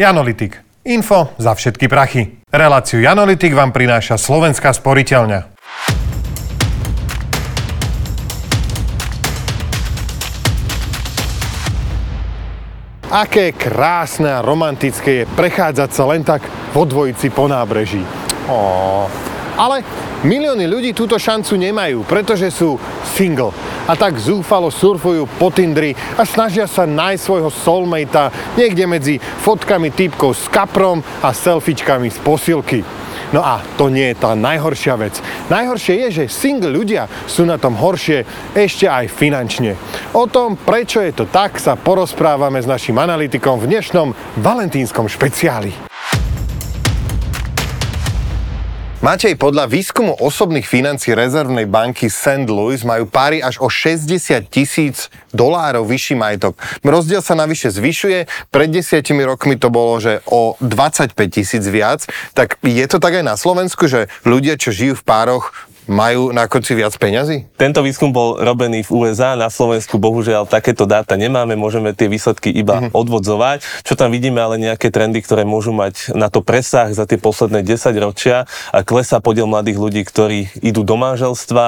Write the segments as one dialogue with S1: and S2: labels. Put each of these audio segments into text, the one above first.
S1: Janolitik. Info za všetky prachy. Reláciu Janolitik vám prináša Slovenská sporiteľňa. Aké krásne a romantické je prechádzať sa len tak vo dvojici po nábreží. Ó. Ale milióny ľudí túto šancu nemajú, pretože sú single. A tak zúfalo surfujú po Tindri a snažia sa nájsť svojho soulmatea niekde medzi fotkami typkov s kaprom a selfiečkami z posilky. No a to nie je tá najhoršia vec. Najhoršie je, že single ľudia sú na tom horšie ešte aj finančne. O tom, prečo je to tak, sa porozprávame s našim analytikom v dnešnom valentínskom špeciáli. Matej, podľa výskumu osobných financí rezervnej banky St. Louis majú páry až o 60 tisíc dolárov vyšší majetok. Rozdiel sa navyše zvyšuje. Pred desiatimi rokmi to bolo, že o 25 tisíc viac. Tak je to tak aj na Slovensku, že ľudia, čo žijú v pároch, majú na konci viac peňazí?
S2: Tento výskum bol robený v USA, na Slovensku bohužiaľ takéto dáta nemáme, môžeme tie výsledky iba mm-hmm. odvodzovať. Čo tam vidíme, ale nejaké trendy, ktoré môžu mať na to presah za tie posledné 10 ročia. A klesá podiel mladých ľudí, ktorí idú do manželstva,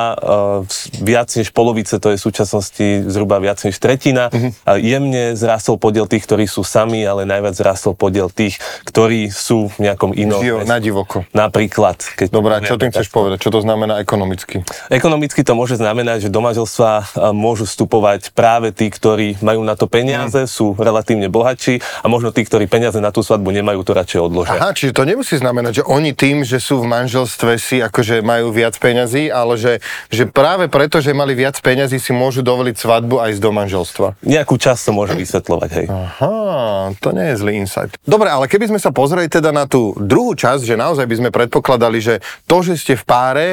S2: viac než polovice, to je v súčasnosti zhruba viac než tretina. Mm-hmm. A jemne zrástol podiel tých, ktorí sú sami, ale najviac zrástol podiel tých, ktorí sú v nejakom inom...
S1: Na divoko.
S2: Napríklad.
S1: Keď Dobre, čo tým chceš povedať? Čo to znamená ekonomicky?
S2: Ekonomicky to môže znamenať, že do manželstva e, môžu vstupovať práve tí, ktorí majú na to peniaze, mm. sú relatívne bohatší a možno tí, ktorí peniaze na tú svadbu nemajú, to radšej odložia.
S1: Aha, čiže to nemusí znamenať, že oni tým, že sú v manželstve si akože majú viac peňazí, ale že, že práve preto, že mali viac peňazí, si môžu dovoliť svadbu aj z do manželstva.
S2: Nejakú časť to môže vysvetľovať, hej.
S1: Aha, to nie je zlý insight. Dobre, ale keby sme sa pozreli teda na tú druhú časť, že naozaj by sme predpokladali, že to, že ste v páre,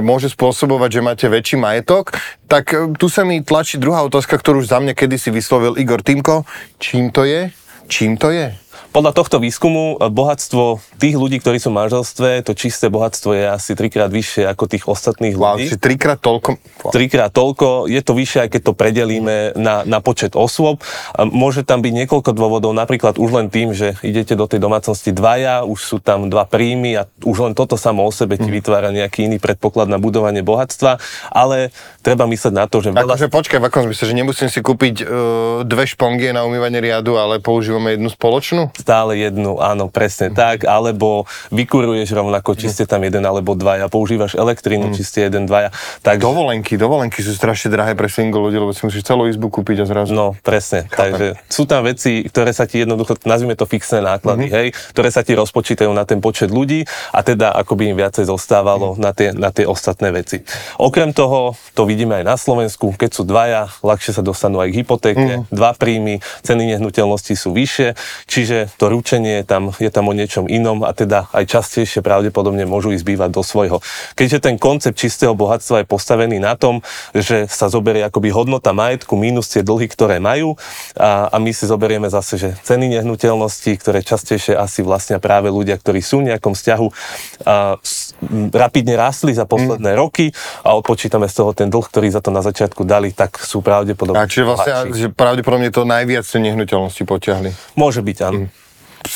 S1: môže spôsobovať, že máte väčší majetok, tak e, tu sa mi tlačí druhá otázka, ktorú už za mňa kedysi vyslovil Igor Timko. Čím to je? Čím to je?
S2: Podľa tohto výskumu e, bohatstvo tých ľudí, ktorí sú v manželstve, to čisté bohatstvo je asi trikrát vyššie ako tých ostatných ľudí.
S1: Wow, trikrát toľko?
S2: Wow. Trikrát toľko. Je to vyššie, aj keď to predelíme na, na počet osôb. Môže tam byť niekoľko dôvodov, napríklad už len tým, že idete do tej domácnosti dvaja, už sú tam dva príjmy a už len toto samo o sebe ti mhm. vytvára nejaký iný predpoklad na budovanie bohatstva, ale treba myslieť na to, že...
S1: Veľa... Akože počkaj, v akom zmysle, že nemusím si kúpiť uh, dve špongie na umývanie riadu, ale používame jednu spoločnú?
S2: Stále jednu, áno, presne mm. tak, alebo vykuruješ rovnako, či ste tam jeden alebo dvaja, používaš elektrínu, mm. či ste jeden, dvaja.
S1: Tak... Dovolenky, dovolenky sú strašne drahé pre single ľudí, lebo si musíš celú izbu kúpiť a zrazu.
S2: No, presne, Chápem. takže sú tam veci, ktoré sa ti jednoducho, nazvime to fixné náklady, mm-hmm. hej, ktoré sa ti rozpočítajú na ten počet ľudí a teda ako by im viacej zostávalo mm. na, tie, na tie ostatné veci. Okrem toho, to vidíme aj na Slovensku, keď sú dvaja, ľahšie sa dostanú aj k hypotéke, mm. dva príjmy, ceny nehnuteľnosti sú vyššie, čiže to ručenie je tam, je tam o niečom inom a teda aj častejšie pravdepodobne môžu ísť bývať do svojho. Keďže ten koncept čistého bohatstva je postavený na tom, že sa zoberie akoby hodnota majetku minus tie dlhy, ktoré majú a, a my si zoberieme zase, že ceny nehnuteľností, ktoré častejšie asi vlastne práve ľudia, ktorí sú v nejakom vzťahu, a, rapidne rástli za posledné mm. roky a odpočítame z toho ten dlh, ktorý za to na začiatku dali, tak sú pravdepodobne.
S1: A čiže vlastne, že pravdepodobne to najviac nehnuteľnosti potiahli.
S2: Môže byť, áno. Mm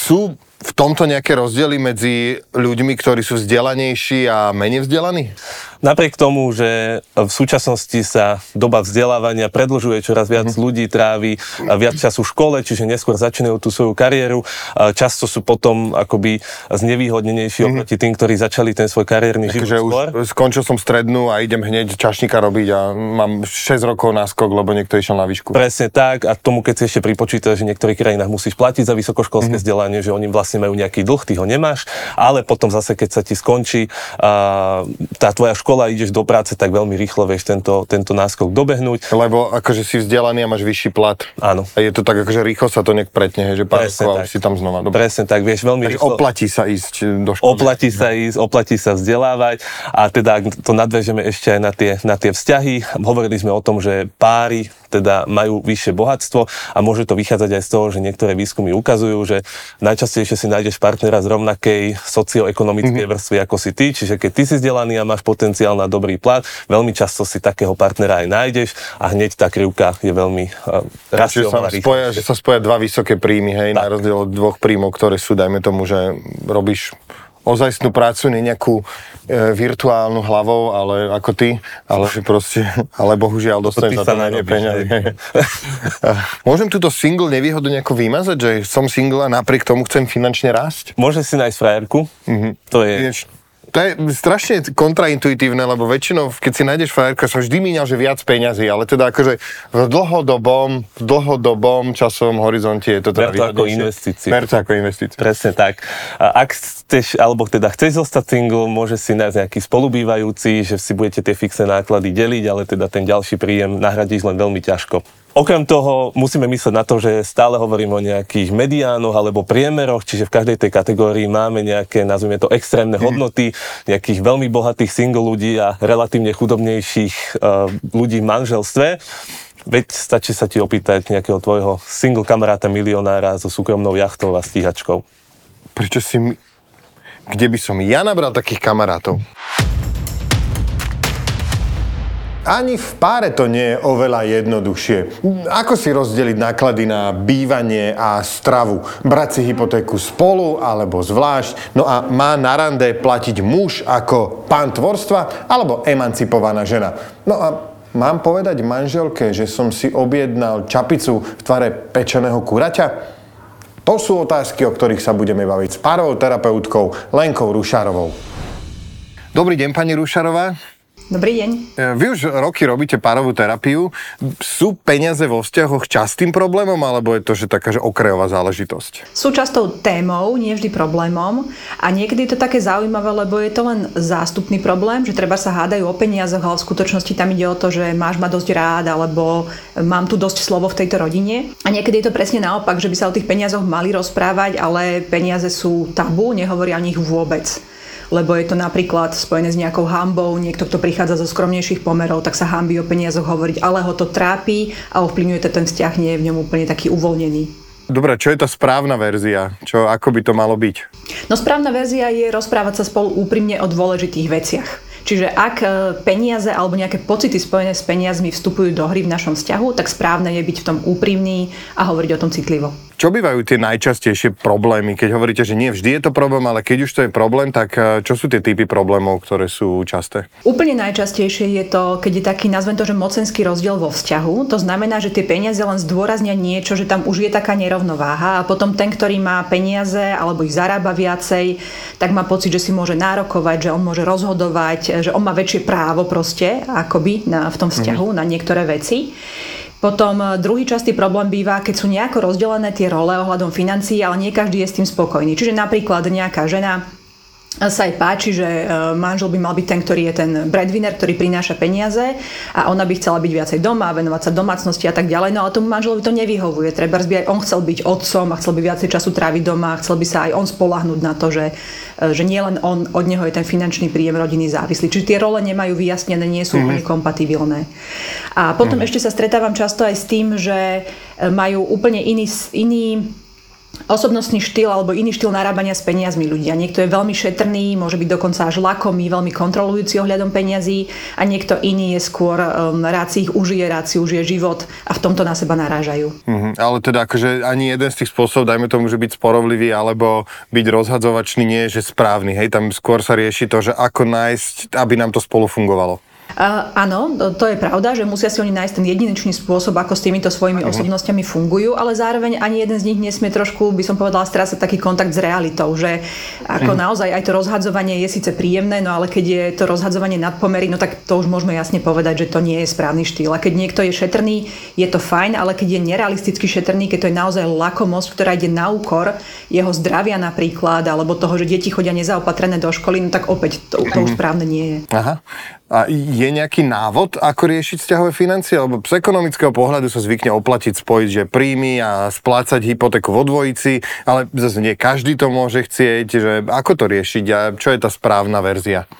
S1: sú v tomto nejaké rozdiely medzi ľuďmi, ktorí sú vzdelanejší a menej vzdelaní?
S2: Napriek tomu, že v súčasnosti sa doba vzdelávania predlžuje, čoraz viac mm. ľudí trávi viac času v škole, čiže neskôr začínajú tú svoju kariéru. Často sú potom akoby znevýhodnenejší mm. oproti tým, ktorí začali ten svoj kariérny život skôr.
S1: Už skončil som strednú a idem hneď čašníka robiť a mám 6 rokov náskok, lebo niekto išiel na výšku.
S2: Presne tak a tomu, keď si ešte pripočíta, že v niektorých krajinách musíš platiť za vysokoškolské mm. vzdelanie, že oni vlastne majú nejaký dlh, ty ho nemáš, ale potom zase, keď sa ti skončí uh, tá tvoja škola, škola, ideš do práce, tak veľmi rýchlo vieš tento, tento náskok dobehnúť.
S1: Lebo akože si vzdelaný a máš vyšší plat.
S2: Áno.
S1: A je to tak, akože rýchlo sa to nejak pretne, že pár rokov si tam znova.
S2: Dobre. Presne tak, vieš, veľmi
S1: Takže rýchlo. oplatí sa ísť do školy.
S2: Oplatí sa ísť, oplatí sa vzdelávať a teda to nadvežeme ešte aj na tie, na tie vzťahy. Hovorili sme o tom, že páry teda majú vyššie bohatstvo a môže to vychádzať aj z toho, že niektoré výskumy ukazujú, že najčastejšie si nájdeš partnera z rovnakej socioekonomickej mm-hmm. vrstvy ako si ty, čiže keď ty si vzdelaný a máš potenciál na dobrý plat, veľmi často si takého partnera aj nájdeš a hneď tá krivka je veľmi uh, racionálna.
S1: Že, spoja, že sa spoja dva vysoké príjmy, hej, tak. na rozdiel od dvoch príjmov, ktoré sú, dajme tomu, že robíš ozajstnú prácu, nie nejakú e, virtuálnu hlavou, ale ako ty, ale že proste, ale bohužiaľ dostanem za to na peniaze. Môžem túto single nevýhodu nejako vymazať, že som single a napriek tomu chcem finančne rásť?
S2: Môže si nájsť frajerku, mm-hmm. to je... Vieš,
S1: to je strašne kontraintuitívne, lebo väčšinou, keď si nájdeš frajerku, som vždy míňal, že viac peňazí, ale teda akože v dlhodobom, v dlhodobom časovom horizonte je to teda
S2: Ber to ako investíciu.
S1: Ber to ako investíciu.
S2: Presne tak. A ak chceš, alebo teda chceš zostať single, môže si nájsť nejaký spolubývajúci, že si budete tie fixné náklady deliť, ale teda ten ďalší príjem nahradíš len veľmi ťažko. Okrem toho musíme myslieť na to, že stále hovoríme o nejakých mediánoch alebo priemeroch, čiže v každej tej kategórii máme nejaké, nazvime to, extrémne mhm. hodnoty, nejakých veľmi bohatých single ľudí a relatívne chudobnejších uh, ľudí v manželstve. Veď stačí sa ti opýtať nejakého tvojho single kamaráta milionára so súkromnou jachtou a stíhačkou.
S1: Prečo si mi... Kde by som ja nabral takých kamarátov? Ani v páre to nie je oveľa jednoduchšie. Ako si rozdeliť náklady na bývanie a stravu? Brať si hypotéku spolu alebo zvlášť? No a má na rande platiť muž ako pán tvorstva alebo emancipovaná žena? No a mám povedať manželke, že som si objednal čapicu v tvare pečeného kuraťa? To sú otázky, o ktorých sa budeme baviť s párovou terapeutkou Lenkou Rušárovou. Dobrý deň, pani Rušarová.
S3: Dobrý deň.
S1: E, vy už roky robíte párovú terapiu. Sú peniaze vo vzťahoch častým problémom, alebo je to že taká že okrajová záležitosť?
S3: Sú častou témou, nie vždy problémom. A niekedy je to také zaujímavé, lebo je to len zástupný problém, že treba sa hádajú o peniazoch, ale v skutočnosti tam ide o to, že máš ma dosť rád, alebo mám tu dosť slovo v tejto rodine. A niekedy je to presne naopak, že by sa o tých peniazoch mali rozprávať, ale peniaze sú tabu, nehovoria o nich vôbec lebo je to napríklad spojené s nejakou hambou, niekto, kto prichádza zo skromnejších pomerov, tak sa hambí o peniazoch hovoriť, ale ho to trápi a ovplyvňuje to ten vzťah, nie je v ňom úplne taký uvoľnený.
S1: Dobre, čo je tá správna verzia? Čo, ako by to malo byť?
S3: No správna verzia je rozprávať sa spolu úprimne o dôležitých veciach. Čiže ak e, peniaze alebo nejaké pocity spojené s peniazmi vstupujú do hry v našom vzťahu, tak správne je byť v tom úprimný a hovoriť o tom citlivo.
S1: Čo bývajú tie najčastejšie problémy? Keď hovoríte, že nie vždy je to problém, ale keď už to je problém, tak e, čo sú tie typy problémov, ktoré sú časté?
S3: Úplne najčastejšie je to, keď je taký, nazvem to, že mocenský rozdiel vo vzťahu. To znamená, že tie peniaze len zdôraznia niečo, že tam už je taká nerovnováha a potom ten, ktorý má peniaze alebo ich zarába viacej, tak má pocit, že si môže nárokovať, že on môže rozhodovať, že on má väčšie právo proste akoby na, v tom vzťahu mm. na niektoré veci. Potom e, druhý častý problém býva, keď sú nejako rozdelené tie role ohľadom financií, ale nie každý je s tým spokojný. Čiže napríklad nejaká žena sa aj páči, že e, manžel by mal byť ten, ktorý je ten breadwinner, ktorý prináša peniaze a ona by chcela byť viacej doma, venovať sa domácnosti a tak ďalej, no ale tomu manželovi to nevyhovuje. Treba by aj on chcel byť otcom a chcel by viacej času tráviť doma, chcel by sa aj on spolahnúť na to, že, e, že nie len on, od neho je ten finančný príjem rodiny závislý. Čiže tie role nemajú vyjasnené, nie sú mm-hmm. kompatibilné. A potom mm-hmm. ešte sa stretávam často aj s tým, že e, majú úplne iný, iný osobnostný štýl alebo iný štýl narábania s peniazmi ľudia. Niekto je veľmi šetrný, môže byť dokonca až lakomý, veľmi kontrolujúci ohľadom peniazí a niekto iný je skôr um, rád si ich užije, rád si užije život a v tomto na seba narážajú.
S1: Mm-hmm. Ale teda akože ani jeden z tých spôsobov, dajme tomu, že byť sporovlivý alebo byť rozhadzovačný nie je že správny. Hej, tam skôr sa rieši to, že ako nájsť, aby nám to spolu fungovalo.
S3: Uh, áno, to je pravda, že musia si oni nájsť ten jedinečný spôsob, ako s týmito svojimi uh-huh. osobnostiami fungujú, ale zároveň ani jeden z nich nesmie trošku, by som povedala, strácať taký kontakt s realitou, že ako uh-huh. naozaj aj to rozhadzovanie je síce príjemné, no ale keď je to rozhadzovanie nadpomery, no tak to už môžeme jasne povedať, že to nie je správny štýl. A keď niekto je šetrný, je to fajn, ale keď je nerealisticky šetrný, keď to je naozaj lakomosť, ktorá ide na úkor jeho zdravia napríklad, alebo toho, že deti chodia nezaopatrené do školy, no tak opäť to, to už správne nie je.
S1: Aha. A je nejaký návod, ako riešiť vzťahové financie? Lebo z ekonomického pohľadu sa zvykne oplatiť, spojiť, že príjmy a splácať hypotéku vo dvojici, ale zase nie každý to môže chcieť, že ako to riešiť a čo je tá správna verzia?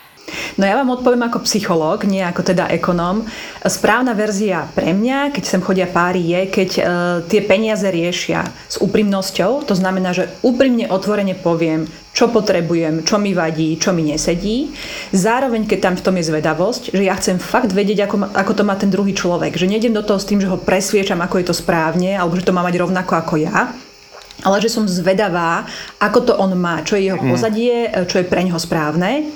S3: No ja vám odpoviem ako psychológ, nie ako teda ekonóm. Správna verzia pre mňa, keď sem chodia páry, je, keď e, tie peniaze riešia s úprimnosťou. To znamená, že úprimne otvorene poviem, čo potrebujem, čo mi vadí, čo mi nesedí. Zároveň, keď tam v tom je zvedavosť, že ja chcem fakt vedieť, ako, ako to má ten druhý človek. Že nejdem do toho s tým, že ho presviečam, ako je to správne, alebo že to má mať rovnako ako ja ale že som zvedavá, ako to on má, čo je jeho mm. pozadie, čo je pre neho správne.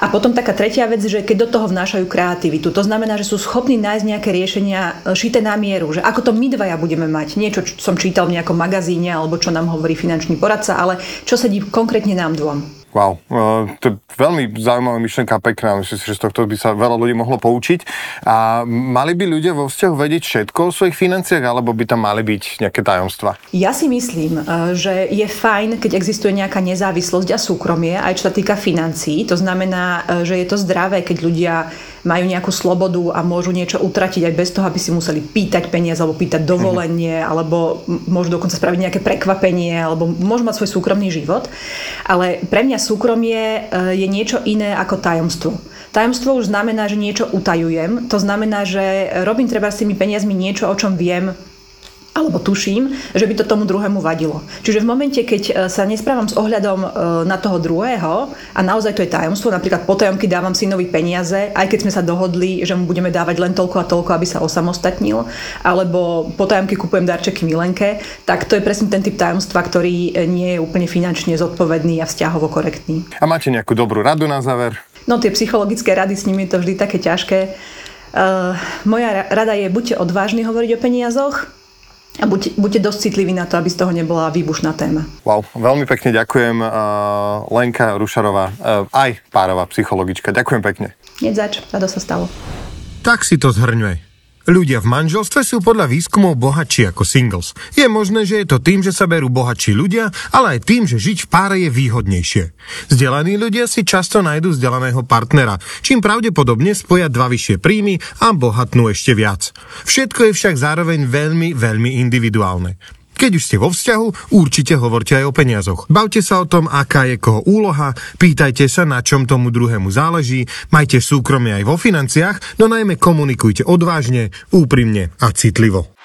S3: A potom taká tretia vec, že keď do toho vnášajú kreativitu, to znamená, že sú schopní nájsť nejaké riešenia e, šité na mieru, že ako to my dvaja budeme mať, niečo, čo som čítal v nejakom magazíne alebo čo nám hovorí finančný poradca, ale čo sedí konkrétne nám dvom.
S1: Wow, uh, to je veľmi zaujímavá myšlenka, pekná. Myslím si, že z tohto by sa veľa ľudí mohlo poučiť. A mali by ľudia vo vzťahu vedieť všetko o svojich financiách, alebo by tam mali byť nejaké tajomstva?
S3: Ja si myslím, uh, že je fajn, keď existuje nejaká nezávislosť a súkromie, aj čo sa týka financií. To znamená, uh, že je to zdravé, keď ľudia majú nejakú slobodu a môžu niečo utratiť aj bez toho, aby si museli pýtať peniaze alebo pýtať dovolenie, mm-hmm. alebo môžu dokonca spraviť nejaké prekvapenie, alebo môžu mať svoj súkromný život. Ale pre mňa súkromie e, je niečo iné ako tajomstvo. Tajomstvo už znamená, že niečo utajujem. To znamená, že robím treba s tými peniazmi niečo, o čom viem, alebo tuším, že by to tomu druhému vadilo. Čiže v momente, keď e, sa nesprávam s ohľadom e, na toho druhého a naozaj to je tajomstvo, napríklad potajomky dávam synovi peniaze, aj keď sme sa dohodli, že mu budeme dávať len toľko a toľko, aby sa osamostatnil, alebo potajomky kupujem darčeky Milenke, tak to je presne ten typ tajomstva, ktorý nie je úplne finančne zodpovedný a vzťahovo korektný.
S1: A máte nejakú dobrú radu na záver?
S3: No tie psychologické rady s nimi je to vždy také ťažké. Uh, moja rada je, buďte odvážni hovoriť o peniazoch, a buď, buďte dosť citliví na to, aby z toho nebola výbušná téma.
S1: Wow, veľmi pekne ďakujem uh, Lenka Rušarová, uh, aj párová psychologička. Ďakujem pekne.
S3: Nedzač, rado sa stalo.
S1: Tak si to zhrňuje. Ľudia v manželstve sú podľa výskumov bohatší ako singles. Je možné, že je to tým, že sa berú bohatší ľudia, ale aj tým, že žiť v páre je výhodnejšie. Vzdelaní ľudia si často nájdú vzdelaného partnera, čím pravdepodobne spoja dva vyššie príjmy a bohatnú ešte viac. Všetko je však zároveň veľmi, veľmi individuálne. Keď už ste vo vzťahu, určite hovorte aj o peniazoch. Bavte sa o tom, aká je koho úloha, pýtajte sa, na čom tomu druhému záleží, majte súkromie aj vo financiách, no najmä komunikujte odvážne, úprimne a citlivo.